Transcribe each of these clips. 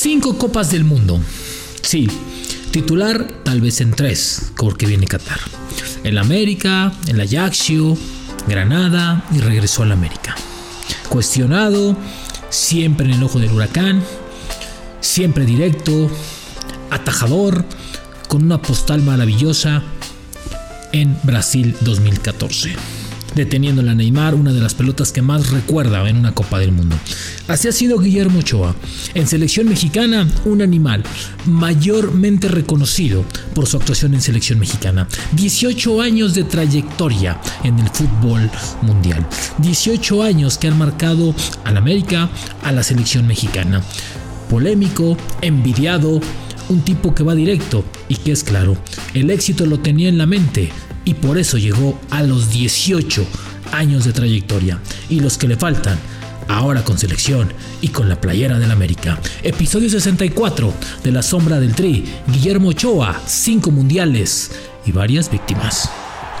Cinco copas del mundo. Sí, titular tal vez en tres, porque viene Qatar. En la América, en la Ajaccio, Granada y regresó a la América. Cuestionado, siempre en el ojo del huracán, siempre directo, atajador, con una postal maravillosa en Brasil 2014 deteniendo a Neymar, una de las pelotas que más recuerda en una Copa del Mundo. Así ha sido Guillermo Ochoa. En selección mexicana, un animal mayormente reconocido por su actuación en selección mexicana. 18 años de trayectoria en el fútbol mundial. 18 años que han marcado al América, a la selección mexicana. Polémico, envidiado, un tipo que va directo y que es claro, el éxito lo tenía en la mente y por eso llegó a los 18 años de trayectoria y los que le faltan ahora con selección y con la playera del América. Episodio 64 de La Sombra del Tri, Guillermo Ochoa, 5 mundiales y varias víctimas.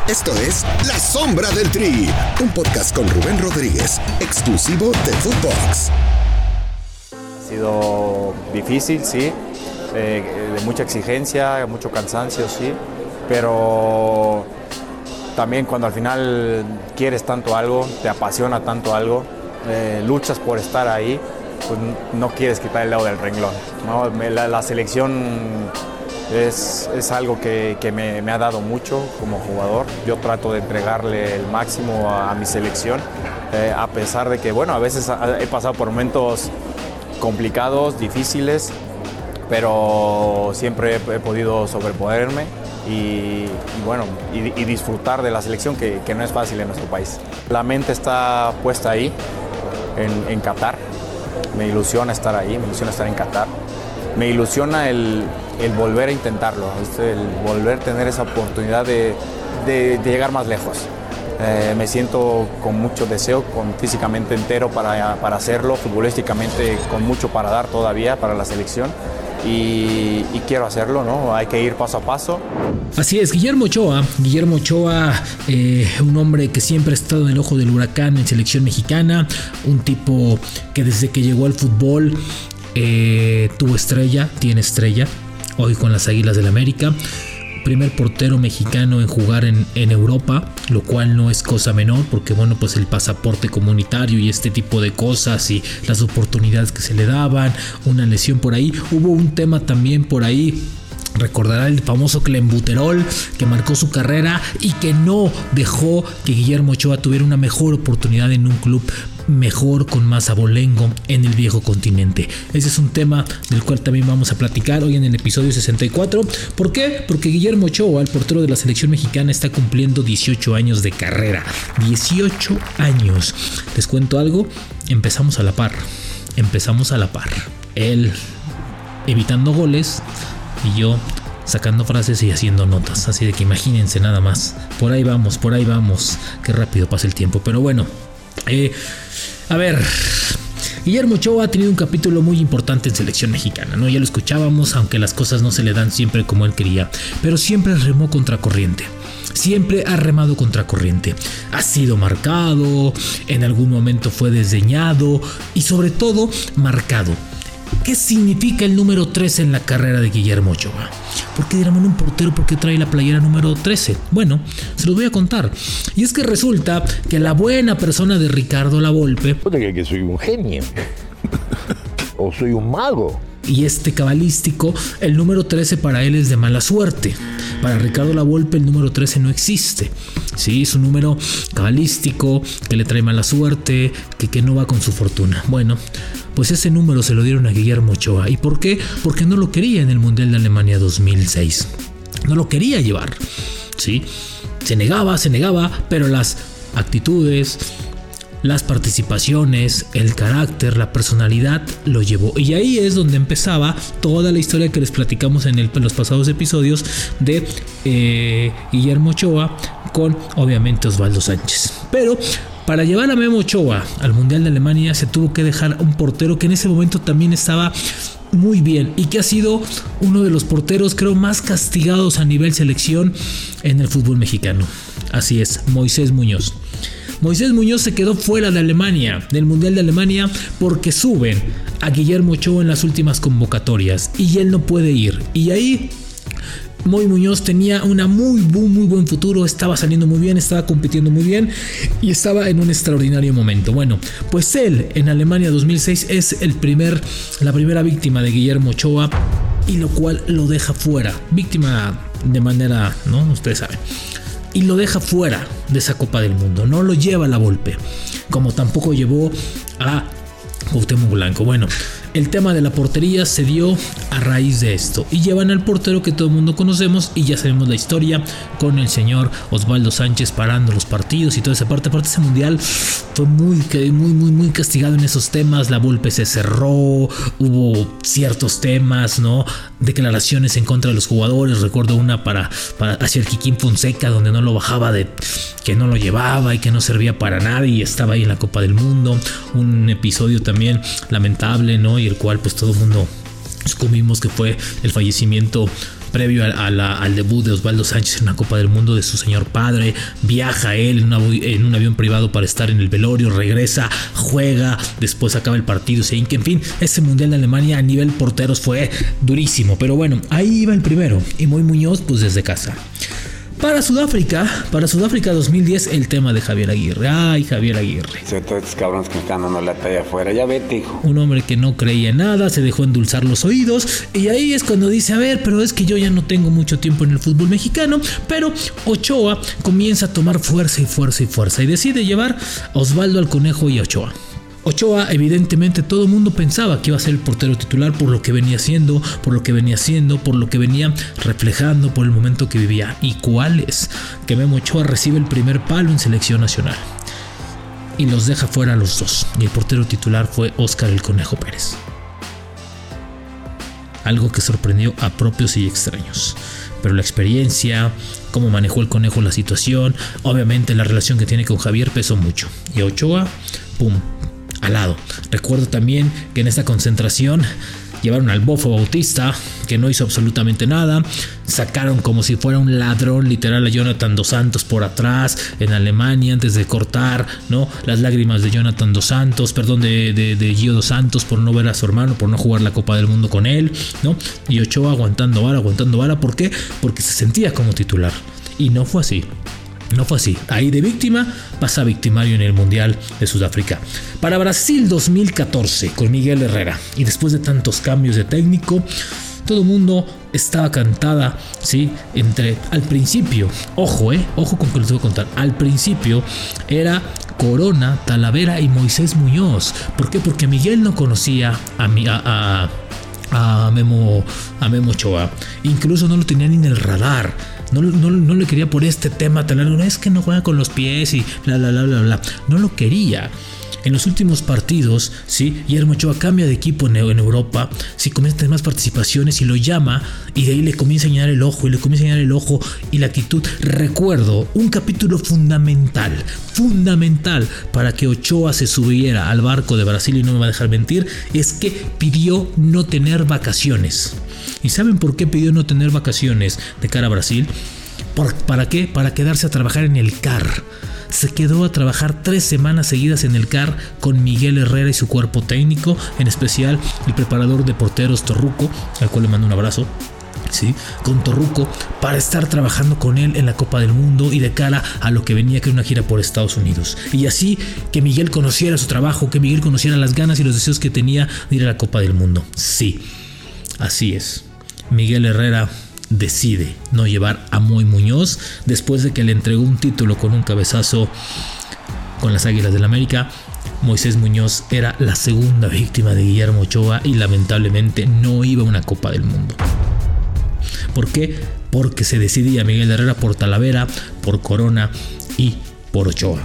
Esto es La Sombra del Tri, un podcast con Rubén Rodríguez, exclusivo de Footbox. Ha sido difícil, sí, eh, de mucha exigencia, mucho cansancio, sí, pero también cuando al final quieres tanto algo, te apasiona tanto algo, eh, luchas por estar ahí, pues no quieres quitar el lado del renglón. La, selección es, algo que, me, ha dado mucho como jugador. Yo trato de entregarle el máximo a, mi selección, eh, a pesar de que, bueno, a veces he pasado por momentos complicados, difíciles, pero siempre he podido sobreponerme y, bueno, y, disfrutar de la selección que, no es fácil en nuestro país. La mente está puesta ahí, en, Qatar. Me ilusiona estar ahí, me ilusiona estar en Qatar. Me ilusiona el, volver a intentarlo, el volver a tener esa oportunidad de, llegar más lejos. Eh, me siento con mucho deseo, con físicamente entero para, para hacerlo, futbolísticamente con mucho para dar todavía para la selección y, quiero hacerlo, ¿no? Hay que ir paso a paso. Así es, Guillermo Ochoa, Guillermo Ochoa, eh, un hombre que siempre ha estado en el ojo del huracán en selección mexicana, un tipo que desde que llegó al fútbol eh, tuvo estrella, tiene estrella, hoy con las Águilas del América primer portero mexicano en jugar en, Europa, lo cual no es cosa menor, porque bueno, pues el pasaporte comunitario y este tipo de cosas y las oportunidades que se le daban, una lesión por ahí. Hubo un tema también por ahí Recordará el famoso Clembuterol que marcó su carrera y que no dejó que Guillermo Ochoa tuviera una mejor oportunidad en un club mejor con más abolengo en el viejo continente. Ese es un tema del cual también vamos a platicar hoy en el episodio 64. ¿Por qué? Porque Guillermo Ochoa, el portero de la selección mexicana, está cumpliendo 18 años de carrera. 18 años. Les cuento algo, empezamos a la par. Empezamos a la par. Él evitando goles y yo sacando frases y haciendo notas. Así de que imagínense nada más. Por ahí vamos, por ahí vamos. Qué rápido pasa el tiempo. Pero bueno, eh, a ver. Guillermo Ochoa ha tenido un capítulo muy importante en selección mexicana, ¿no? Ya lo escuchábamos, aunque las cosas no se le dan siempre como él quería, pero siempre remó contracorriente. Siempre ha remado contracorriente. Ha sido marcado, en algún momento fue desdeñado y sobre todo marcado. ¿Qué significa el número 13 en la carrera de Guillermo Ochoa? ¿Por qué dirán un portero por qué trae la playera número 13? Bueno, se los voy a contar. Y es que resulta que la buena persona de Ricardo Lavolpe. Puede que soy un genio. o soy un mago. Y este cabalístico, el número 13 para él es de mala suerte. Para Ricardo Lavolpe el número 13 no existe. Sí, es un número cabalístico que le trae mala suerte, que, que no va con su fortuna. Bueno, pues ese número se lo dieron a Guillermo Ochoa. ¿Y por qué? Porque no lo quería en el Mundial de Alemania 2006. No lo quería llevar. ¿Sí? Se negaba, se negaba, pero las actitudes, las participaciones, el carácter, la personalidad lo llevó. Y ahí es donde empezaba toda la historia que les platicamos en, los pasados episodios de eh, Guillermo Ochoa con obviamente Osvaldo Sánchez. Pero para llevar a Memo Ochoa al Mundial de Alemania se tuvo que dejar un portero que en ese momento también estaba muy bien y que ha sido uno de los porteros creo más castigados a nivel selección en el fútbol mexicano. Así es, Moisés Muñoz. Moisés Muñoz se quedó fuera de Alemania, del Mundial de Alemania, porque suben a Guillermo Ochoa en las últimas convocatorias y él no puede ir. Y ahí Moy Muñoz tenía una muy, muy, muy buen futuro, estaba saliendo muy bien, estaba compitiendo muy bien y estaba en un extraordinario momento. Bueno, pues él en Alemania 2006 es el primer, la primera víctima de Guillermo Ochoa y lo cual lo deja fuera, víctima de manera, ¿no? Ustedes saben. Y lo deja fuera de esa Copa del Mundo, no lo lleva a la golpe, como tampoco llevó a Cuauhtémoc Blanco. Bueno, el tema de la portería se dio a raíz de esto y llevan al portero que todo el mundo conocemos y ya sabemos la historia con el señor Osvaldo Sánchez parando los partidos y toda esa parte. Aparte ese mundial fue muy, muy, muy, muy castigado en esos temas. La Volpe se cerró, hubo ciertos temas, ¿no? Declaraciones en contra de los jugadores. Recuerdo una para, para hacia el Kikín Fonseca donde no lo bajaba de que no lo llevaba y que no servía para nada y estaba ahí en la Copa del Mundo. Un episodio también lamentable, ¿no? Y el cual pues todo el mundo comimos que fue el fallecimiento previo al debut de Osvaldo Sánchez en una Copa del Mundo de su señor padre. Viaja él en, un avión privado para estar en el velorio, regresa, juega, después acaba el partido. O en fin, ese Mundial de Alemania a nivel porteros fue durísimo. Pero bueno, ahí iba el primero. Y muy Muñoz, pues desde casa. Para Sudáfrica, para Sudáfrica 2010, el tema de Javier Aguirre. Ay, Javier Aguirre. Sobre todo estos cabrones que están dando la talla afuera. Ya vete, hijo. Un hombre que no creía en nada, se dejó endulzar los oídos. Y ahí es cuando dice: A ver, pero es que yo ya no tengo mucho tiempo en el fútbol mexicano. Pero Ochoa comienza a tomar fuerza y fuerza y fuerza. Y decide llevar a Osvaldo al conejo y a Ochoa. Ochoa, evidentemente, todo el mundo pensaba que iba a ser el portero titular por lo que venía haciendo, por lo que venía haciendo, por lo que venía reflejando, por el momento que vivía. ¿Y cuál es? Que Memo Ochoa recibe el primer palo en selección nacional. Y los deja fuera a los dos. Y el portero titular fue Óscar el Conejo Pérez. Algo que sorprendió a propios y extraños. Pero la experiencia, cómo manejó el conejo la situación, obviamente la relación que tiene con Javier pesó mucho. Y Ochoa, pum, lado. Recuerdo también que en esta concentración llevaron al bofo bautista, que no hizo absolutamente nada. Sacaron como si fuera un ladrón literal a Jonathan Dos Santos por atrás en Alemania antes de cortar, ¿no? Las lágrimas de Jonathan Dos Santos, perdón, de, de, Gio Dos Santos por no ver a su hermano, por no jugar la Copa del Mundo con él, ¿no? Y Ochoa aguantando vara, aguantando vara. ¿Por qué? Porque se sentía como titular. Y no fue así. No fue así. Ahí de víctima pasa victimario en el Mundial de Sudáfrica. Para Brasil 2014 con Miguel Herrera. Y después de tantos cambios de técnico, todo el mundo estaba cantada, ¿sí? Entre, al principio, ojo, ¿eh? Ojo con que les voy a contar. Al principio era Corona, Talavera y Moisés Muñoz. ¿Por qué? Porque Miguel no conocía a, a, a, Memo, a Memo Ochoa. Incluso no lo tenía ni en el radar. No, no, le quería por este tema tan largo. Es que no juega con los pies y bla, bla, bla, bla, bla. No lo quería. En los últimos partidos, ¿sí? Guillermo Ochoa cambia de equipo en, Europa, ¿sí? Comienza a tener más participaciones y lo llama y de ahí le comienza a llenar el ojo y le comienza a llenar el ojo y la actitud. Recuerdo un capítulo fundamental, fundamental para que Ochoa se subiera al barco de Brasil y no me va a dejar mentir, es que pidió no tener vacaciones. ¿Y saben por qué pidió no tener vacaciones de cara a Brasil? ¿Para qué? Para quedarse a trabajar en el CAR. Se quedó a trabajar tres semanas seguidas en el CAR con Miguel Herrera y su cuerpo técnico, en especial el preparador de porteros Torruco, al cual le mando un abrazo. ¿sí? con Torruco para estar trabajando con él en la Copa del Mundo y de cara a lo que venía que era una gira por Estados Unidos. Y así que Miguel conociera su trabajo, que Miguel conociera las ganas y los deseos que tenía de ir a la Copa del Mundo. Sí, así es. Miguel Herrera decide no llevar a Moy Muñoz después de que le entregó un título con un cabezazo con las Águilas del América. Moisés Muñoz era la segunda víctima de Guillermo Ochoa y lamentablemente no iba a una Copa del Mundo. ¿Por qué? Porque se decidía Miguel Herrera por Talavera, por Corona y por Ochoa.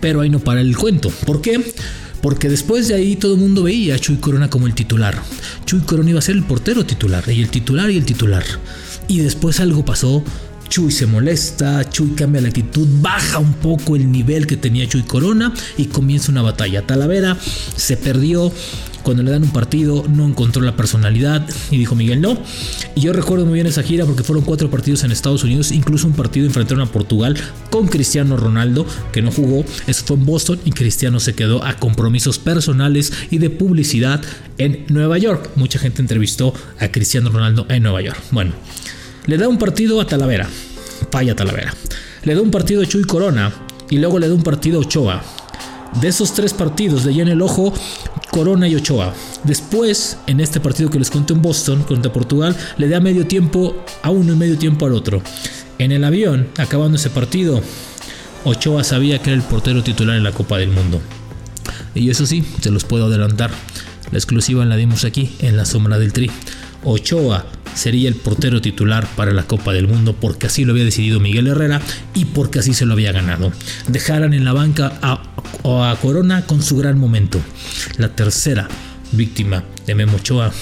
Pero ahí no para el cuento. ¿Por qué? Porque después de ahí todo el mundo veía a Chuy Corona como el titular. Chuy Corona iba a ser el portero titular, y el titular y el titular. Y después algo pasó. Chuy se molesta, Chuy cambia la actitud, baja un poco el nivel que tenía Chuy Corona y comienza una batalla. Talavera se perdió Cuando le dan un partido no encontró la personalidad y dijo Miguel no. Y yo recuerdo muy bien esa gira porque fueron cuatro partidos en Estados Unidos, incluso un partido enfrentaron a Portugal con Cristiano Ronaldo, que no jugó, eso fue en Boston y Cristiano se quedó a compromisos personales y de publicidad en Nueva York. Mucha gente entrevistó a Cristiano Ronaldo en Nueva York. Bueno, le da un partido a Talavera, falla Talavera. Le da un partido a Chuy Corona y luego le da un partido a Ochoa. De esos tres partidos de en el ojo Corona y Ochoa. Después, en este partido que les conté en Boston contra Portugal, le da medio tiempo a uno y medio tiempo al otro. En el avión, acabando ese partido, Ochoa sabía que era el portero titular en la Copa del Mundo. Y eso sí, se los puedo adelantar. La exclusiva la dimos aquí, en la sombra del tri. Ochoa sería el portero titular para la Copa del Mundo porque así lo había decidido Miguel Herrera y porque así se lo había ganado. Dejaran en la banca a, Corona con su gran momento. La tercera víctima de Memo Ochoa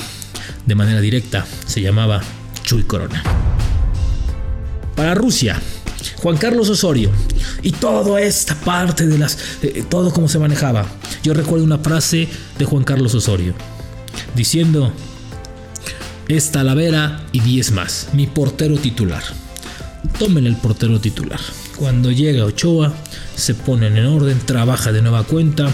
de manera directa se llamaba Chuy Corona. Para Rusia, Juan Carlos Osorio y toda esta parte de las todo cómo se manejaba. Yo recuerdo una frase de Juan Carlos Osorio diciendo es Talavera y 10 más, mi portero titular. Tómenle el portero titular. Cuando llega Ochoa, se ponen en orden, trabaja de nueva cuenta,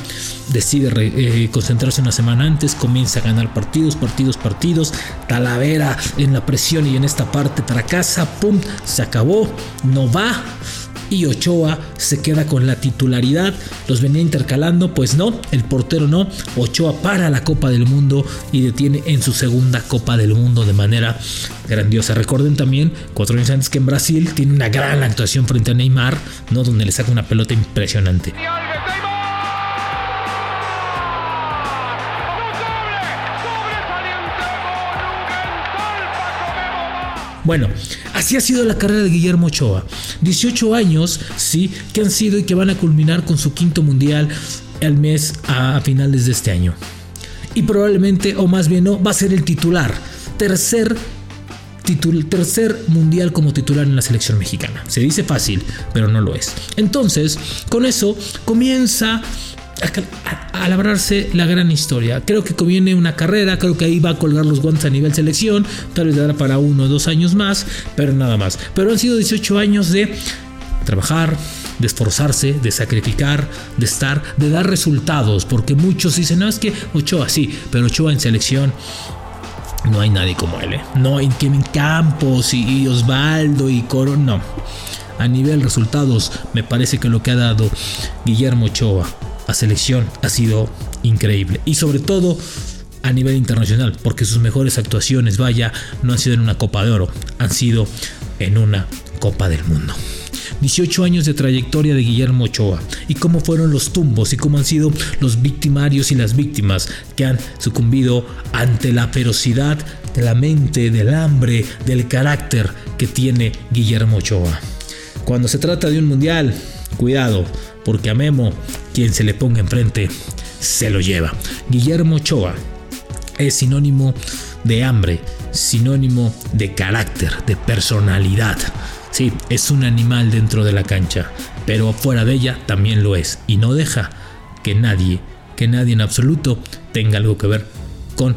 decide eh, concentrarse una semana antes, comienza a ganar partidos, partidos, partidos. Talavera en la presión y en esta parte fracasa, pum, se acabó, no va y Ochoa se queda con la titularidad. Los venía intercalando, pues no, el portero no. Ochoa para la Copa del Mundo y detiene en su segunda Copa del Mundo de manera grandiosa. Recuerden también, cuatro años antes que en Brasil, tiene una gran actuación frente a Neymar, ¿no? donde le saca una pelota impresionante. Bueno, así ha sido la carrera de Guillermo Ochoa. 18 años, sí, que han sido y que van a culminar con su quinto mundial al mes a finales de este año. Y probablemente, o más bien no, va a ser el titular. Tercer tercer mundial como titular en la selección mexicana. Se dice fácil, pero no lo es. Entonces, con eso comienza a, la gran historia. Creo que conviene una carrera, creo que ahí va a colgar los guantes a nivel selección, tal vez dará para uno o dos años más, pero nada más. Pero han sido 18 años de trabajar, de esforzarse, de sacrificar, de estar, de dar resultados, porque muchos dicen, no, es que Ochoa sí, pero Ochoa en selección no hay nadie como él, ¿eh? no hay Kevin Campos y, y Osvaldo y Coro, no. A nivel resultados, me parece que lo que ha dado Guillermo Ochoa a selección ha sido increíble. Y sobre todo a nivel internacional, porque sus mejores actuaciones, vaya, no han sido en una Copa de Oro, han sido en una Copa del Mundo. 18 años de trayectoria de Guillermo Ochoa y cómo fueron los tumbos y cómo han sido los victimarios y las víctimas que han sucumbido ante la ferocidad de la mente, del hambre, del carácter que tiene Guillermo Ochoa. Cuando se trata de un mundial, cuidado, porque a Memo, quien se le ponga enfrente, se lo lleva. Guillermo Ochoa es sinónimo de hambre, sinónimo de carácter, de personalidad. Sí, es un animal dentro de la cancha, pero fuera de ella también lo es y no deja que nadie, que nadie en absoluto tenga algo que ver con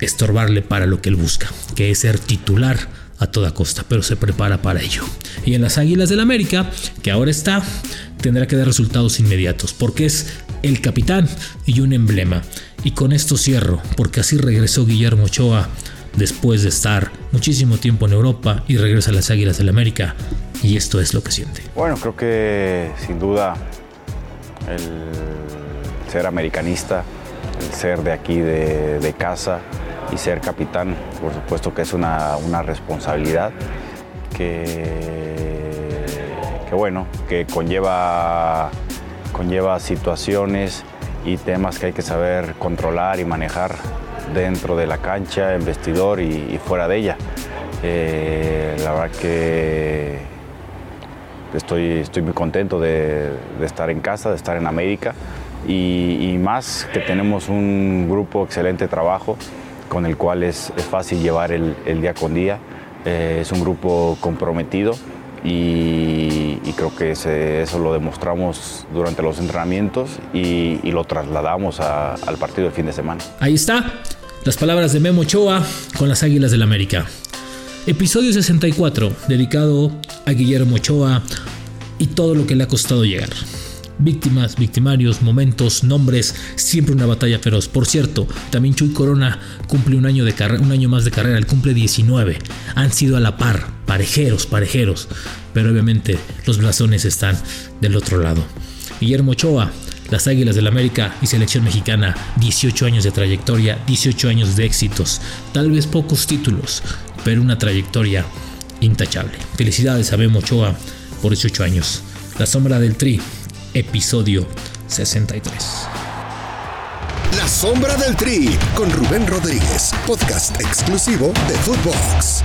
estorbarle para lo que él busca, que es ser titular a toda costa, pero se prepara para ello. Y en las Águilas del América, que ahora está, tendrá que dar resultados inmediatos, porque es el capitán y un emblema. Y con esto cierro, porque así regresó Guillermo Ochoa después de estar muchísimo tiempo en Europa y regresa a las Águilas del América. Y esto es lo que siente. Bueno, creo que sin duda el ser americanista, el ser de aquí de, de casa, y ser capitán, por supuesto que es una, responsabilidad que, bueno, que conlleva, conlleva situaciones y temas que hay que saber controlar y manejar dentro de la cancha, en vestidor y, fuera de ella. Eh, la verdad que estoy, estoy muy contento de, estar en casa, de estar en América y, más que tenemos un grupo excelente trabajo con el cual es, fácil llevar el, día con día. Eh, es un grupo comprometido y, creo que eso lo demostramos durante los entrenamientos y, lo trasladamos al partido del fin de semana. Ahí está, las palabras de Memo Ochoa con las Águilas del América. Episodio 64, dedicado a Guillermo Ochoa y todo lo que le ha costado llegar. Víctimas, victimarios, momentos, nombres, siempre una batalla feroz. Por cierto, también Chuy Corona cumple un año, de un año más de carrera, él cumple 19. Han sido a la par, parejeros, parejeros. Pero obviamente los blasones están del otro lado. Guillermo Ochoa, las Águilas del América y Selección Mexicana, 18 años de trayectoria, 18 años de éxitos, tal vez pocos títulos, pero una trayectoria intachable. Felicidades a Memo Ochoa por 18 años. La sombra del Tri, episodio 63. La sombra del Tri con Rubén Rodríguez, podcast exclusivo de Footbox.